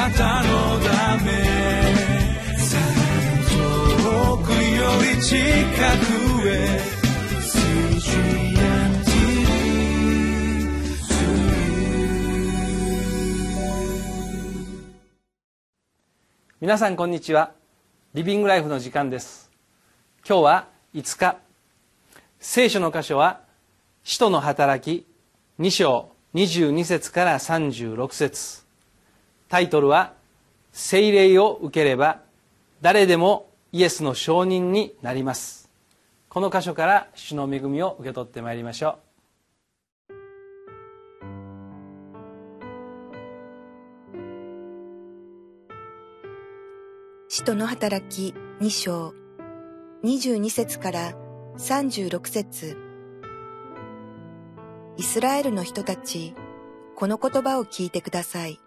なたのため遠くより近くへ皆さんこんにちは。リビングライフの時間です。今日は5日。聖書の箇所は使徒の働き2章22節から36節。タイトルは聖霊を受ければ誰でもイエスの証人になります。この箇所から主の恵みを受け取ってまいりましょう。使徒の働き2章22節から36節。イスラエルの人たち、この言葉を聞いてください。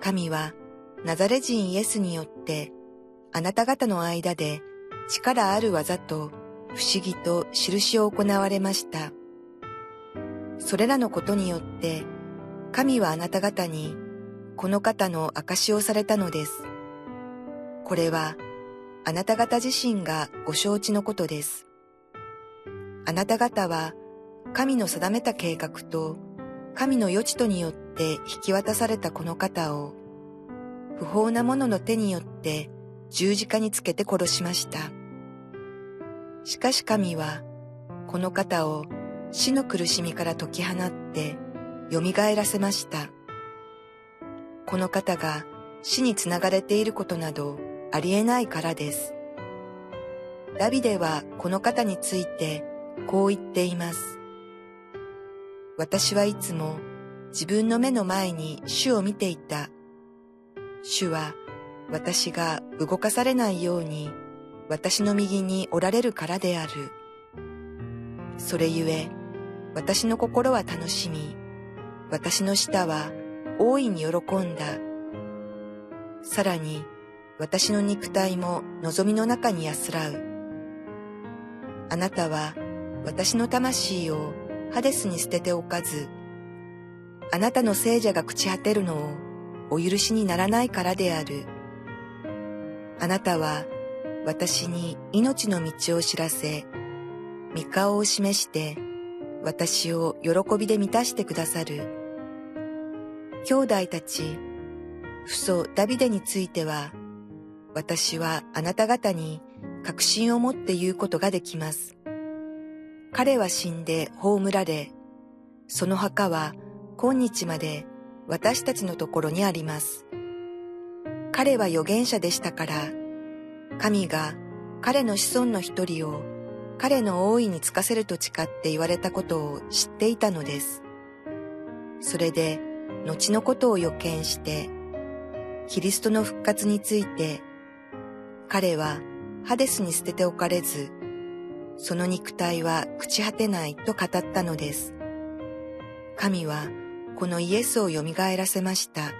神はナザレ人イエスによってあなた方の間で力ある技と不思議と印を行われました。それらのことによって神はあなた方にこの方の証をされたのです。これはあなた方自身がご承知のことです。あなた方は神の定めた計画と神の余地とによって引き渡されたこの方を不法な者の手によって十字架につけて殺しました。しかし神はこの方を死の苦しみから解き放って蘇らせました。この方が死につながれていることなどありえないからです。ダビデはこの方についてこう言っています。私はいつも自分の目の前に主を見ていた。主は私が動かされないように私の右におられるからである。それゆえ私の心は楽しみ、私の舌は大いに喜んだ。さらに私の肉体も望みの中に安らう。あなたは私の魂をハデスに捨てておかず、あなたの聖者が朽ち果てるのをお許しにならないからである。あなたは私に命の道を知らせ、御顔を示して私を喜びで満たしてくださる。兄弟たち、父祖ダビデについては、私はあなた方に確信を持って言うことができます。彼は死んで葬られ、その墓は今日まで私たちのところにあります。彼は預言者でしたから、神が彼の子孫の一人を彼の王位につかせると誓って言われたことを知っていたのです。それで、後のことを予見して、キリストの復活について彼はハデスに捨てておかれず、その肉体は朽ち果てないと語ったのです。神はこのイエスを蘇らせました。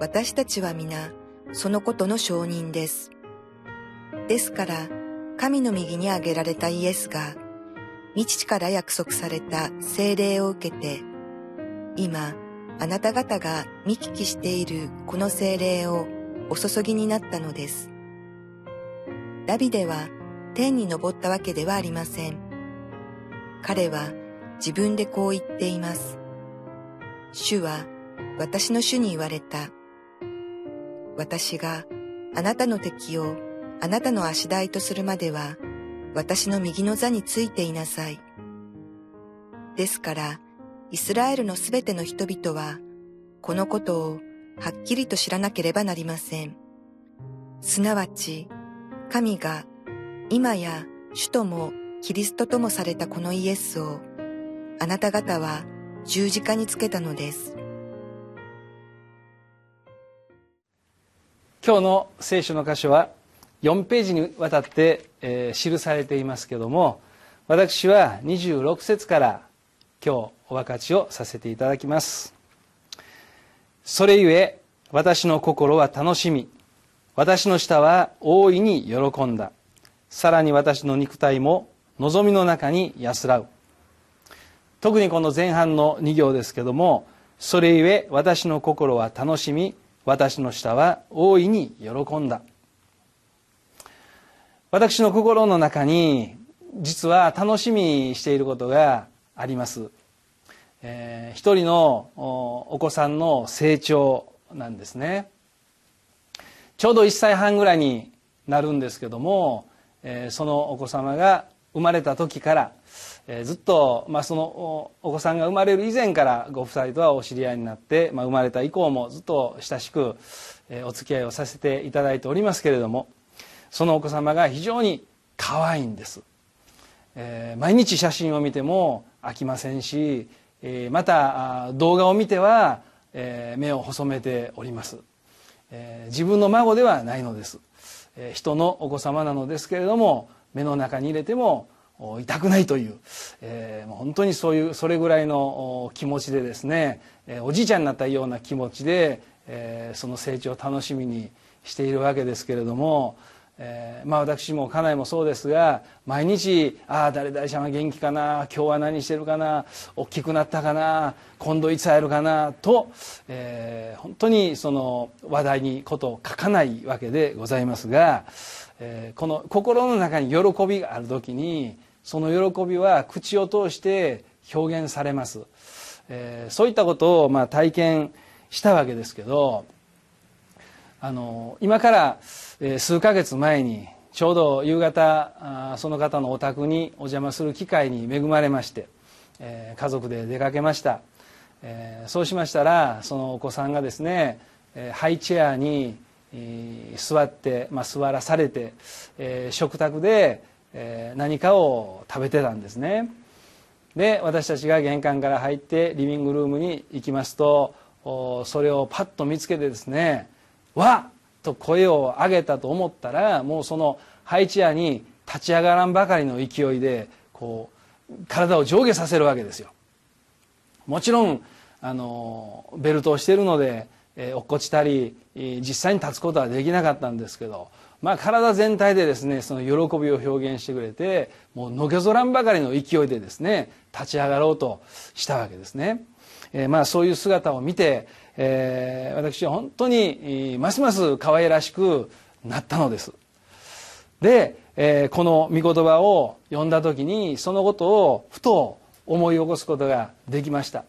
私たちは皆そのことの証人です。ですから、神の右に挙げられたイエスが、日から約束された聖霊を受けて、今、あなた方が見聞きしているこの聖霊をお注ぎになったのです。ダビデは天に昇ったわけではありません。彼は自分でこう言っています。主は私の主に言われた。私があなたの敵をあなたの足台とするまでは私の右の座についていなさい。ですから、イスラエルのすべての人々は、このことをはっきりと知らなければなりません。すなわち、神が今や主ともキリストともされたこのイエスをあなた方は十字架につけたのです。今日の聖書の箇所は4ページにわたって、えー、記されていますけども私は26節から今日お分かちをさせていただきます。それゆえ私の心は楽しみ私の舌は大いに喜んだ。さらに私の肉体も望みの中に安らう。特にこの前半の2行ですけどもそれゆえ私の心は楽しみ私の舌は大いに喜んだ。私の心の中に実は楽しみにしていることがあります、えー、一人のお子さんの成長なんですね。ちょうど1歳半ぐらいになるんですけども、えー、そのお子様が生まれた時から、えー、ずっと、まあ、そのお子さんが生まれる以前からご夫妻とはお知り合いになって、まあ、生まれた以降もずっと親しく、えー、お付き合いをさせていただいておりますけれどもそのお子様が非常に可愛いんです、えー、毎日写真を見ても飽きませんし、えー、また動画を見ては、えー、目を細めております、えー、自分の孫ではないのです、えー、人のお子様なのですけれども目の中に入れても痛くないという、えー、本当にそういうそれぐらいの気持ちでですねおじいちゃんになったような気持ちで、えー、その成長を楽しみにしているわけですけれども、えー、まあ私も家内もそうですが毎日「ああ誰々ちゃんは元気かな今日は何してるかな大きくなったかな今度いつ会えるかな」と、えー、本当にその話題にことを書かないわけでございますが、えー、この心の中に喜びがある時にその喜びは口を通して表現されます、えー、そういったことをまあ体験したわけですけどあの今から数ヶ月前にちょうど夕方その方のお宅にお邪魔する機会に恵まれましてえ家族で出かけました。えそうしましたらそのお子さんがですねハイチェアに座って、まあ、座らされてえ食卓でえ何かを食べてたんですね。で私たちが玄関から入ってリビングルームに行きますとそれをパッと見つけてですねわっと声を上げたと思ったらもうその配置屋に立ち上がらんばかりの勢いでこう体を上下させるわけですよ。もちろんあのベルトをしているので、えー、落っこちたり実際に立つことはできなかったんですけど、まあ、体全体でですねその喜びを表現してくれてもうのけぞらんばかりの勢いでですね立ち上がろうとしたわけですね。えー、まあそういう姿を見てえー、私は本当にますます可愛らしくなったのですで、えー、この御言葉を読んだ時にそのことをふと思い起こすことができました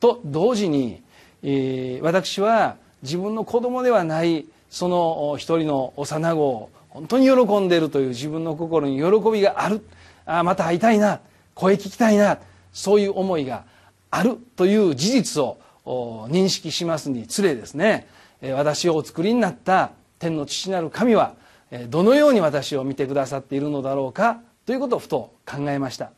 と同時に、えー、私は自分の子供ではないその一人の幼子を本当に喜んでいるという自分の心に喜びがある。あまた会いたいな。声聞きたいな。そういう思いがあるという事実を認識しますにつれですね。私をお作りになった天の父なる神はどのように私を見てくださっているのだろうか。ということをふと考えました。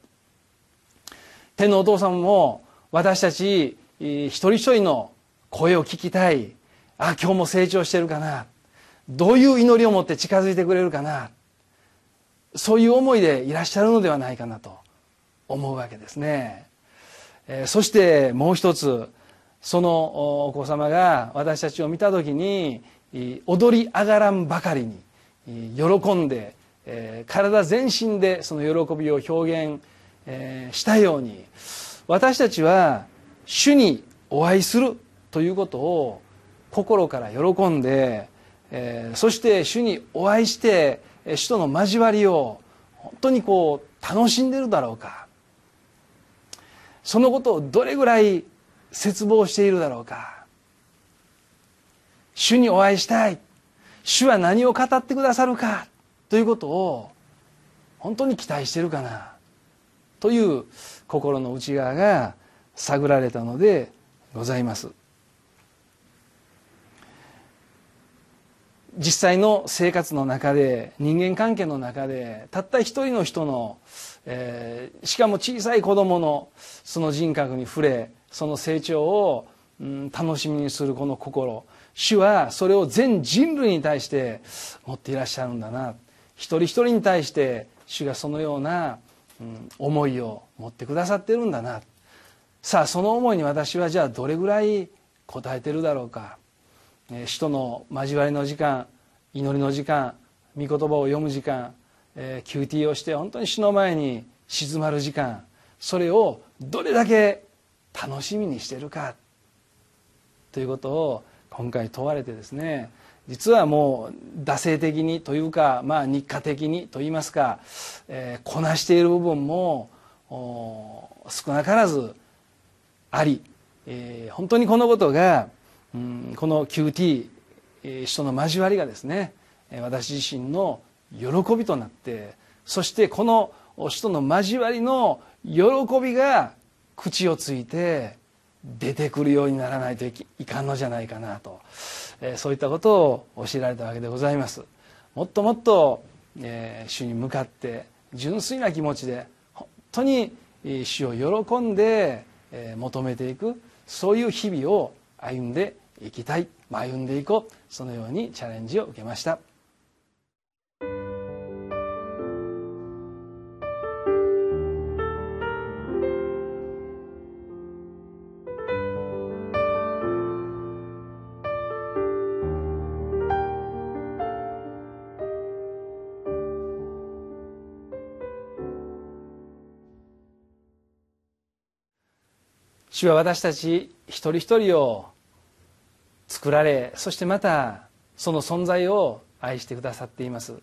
天のお父様も私たち一人一人の声を聞きたい。あ今日も成長してるかな。どういう祈りを持って近づいてくれるかな。そういう思いでいらっしゃるのではないかなと思うわけですね。えそしてもう一つそのお子様が私たちを見た時に踊り上がらんばかりに喜んでえ体全身でその喜びを表現したように私たちは主にお会いするということを心から喜んでえそして主にお会いして主との交わりを本当にこう楽しんでるだろうか。そのことをどれぐらい絶望しているだろうか。主にお会いしたい。主は何を語ってくださるか。ということを本当に期待してるかな。という心の内側が探られたのでございます。実際の生活の中で人間関係の中でたった一人の人の、えー、しかも小さい子供のその人格に触れその成長を、うん、楽しみにするこの心。主はそれを全人類に対して持っていらっしゃるんだな。一人一人に対して主がそのような、うん、思いを持ってくださってるんだな。さあその思いに私はじゃあどれぐらい応えてるだろうか。主との交わりの時間祈りの時間御言葉を読む時間、えー、QT をして本当に主の前に静まる時間それをどれだけ楽しみにしてるかということを今回問われてですね実はもう惰性的にというか、まあ、日課的にといいますか、えー、こなしている部分も少なからずあり、えー、本当にこのことが、うん、この QT、え、人の交わりがですね私自身の喜びとなってそしてこの人の交わりの喜びが口をついて出てくるようにならないといかんのじゃないかなと、えそういったことを教えられたわけでございます。もっともっと、え主に向かって純粋な気持ちで本当に主を喜んで、え求めていくそういう日々を歩んでいきたい歩んでいこうそのようにチャレンジを受けました。主は私たち一人一人を作られそしてまたその存在を愛してくださっています。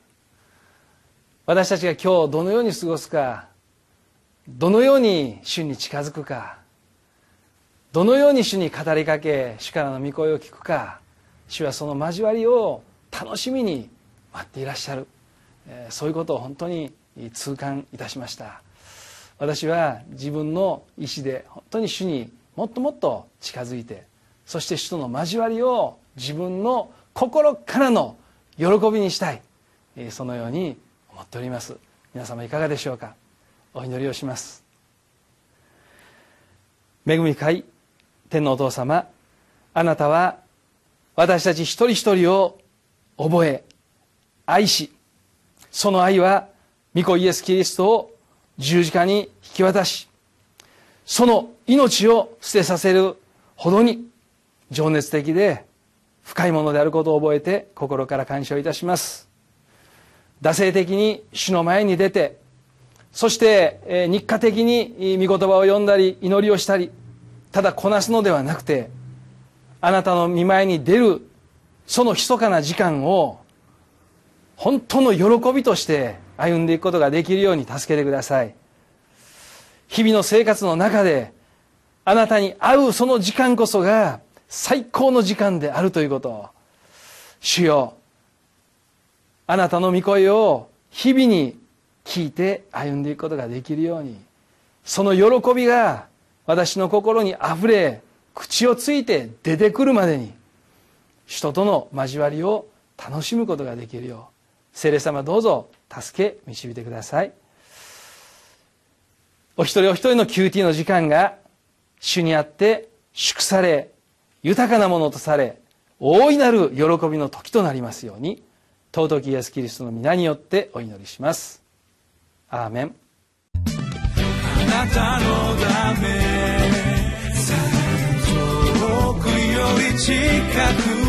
私たちが今日どのように過ごすかどのように主に近づくかどのように主に語りかけ主からの御声を聞くか主はその交わりを楽しみに待っていらっしゃる。そういうことを本当に痛感いたしました。私は自分の意思で本当に主にもっともっと近づいてそして主との交わりを自分の心からの喜びにしたいそのように思っております。皆様いかがでしょうか？お祈りをします。恵み深い天のお父様あなたは私たち一人一人を覚え愛しその愛は御子イエス・キリストを十字架に引き渡しその命を捨てさせるほどに情熱的で深いものであることを覚えて心から感謝をいたします。惰性的に主の前に出てそして日課的に御言葉を読んだり祈りをしたりただこなすのではなくてあなたの見舞いに出るその密かな時間を本当の喜びとして歩んでいくことができるように助けてください。日々の生活の中であなたに会うその時間こそが最高の時間であるということ。を主よあなたの御声を日々に聞いて歩んでいくことができるように。その喜びが私の心にあふれ口をついて出てくるまでに。人との交わりを楽しむことができるよう。聖霊様どうぞ助け導いてください。お一人お一人の QT の時間が主にあって祝され豊かなものとされ大いなる喜びの時となりますように尊きイエス・キリストの皆によってお祈りします。アーメン。あなたのため遠くより近く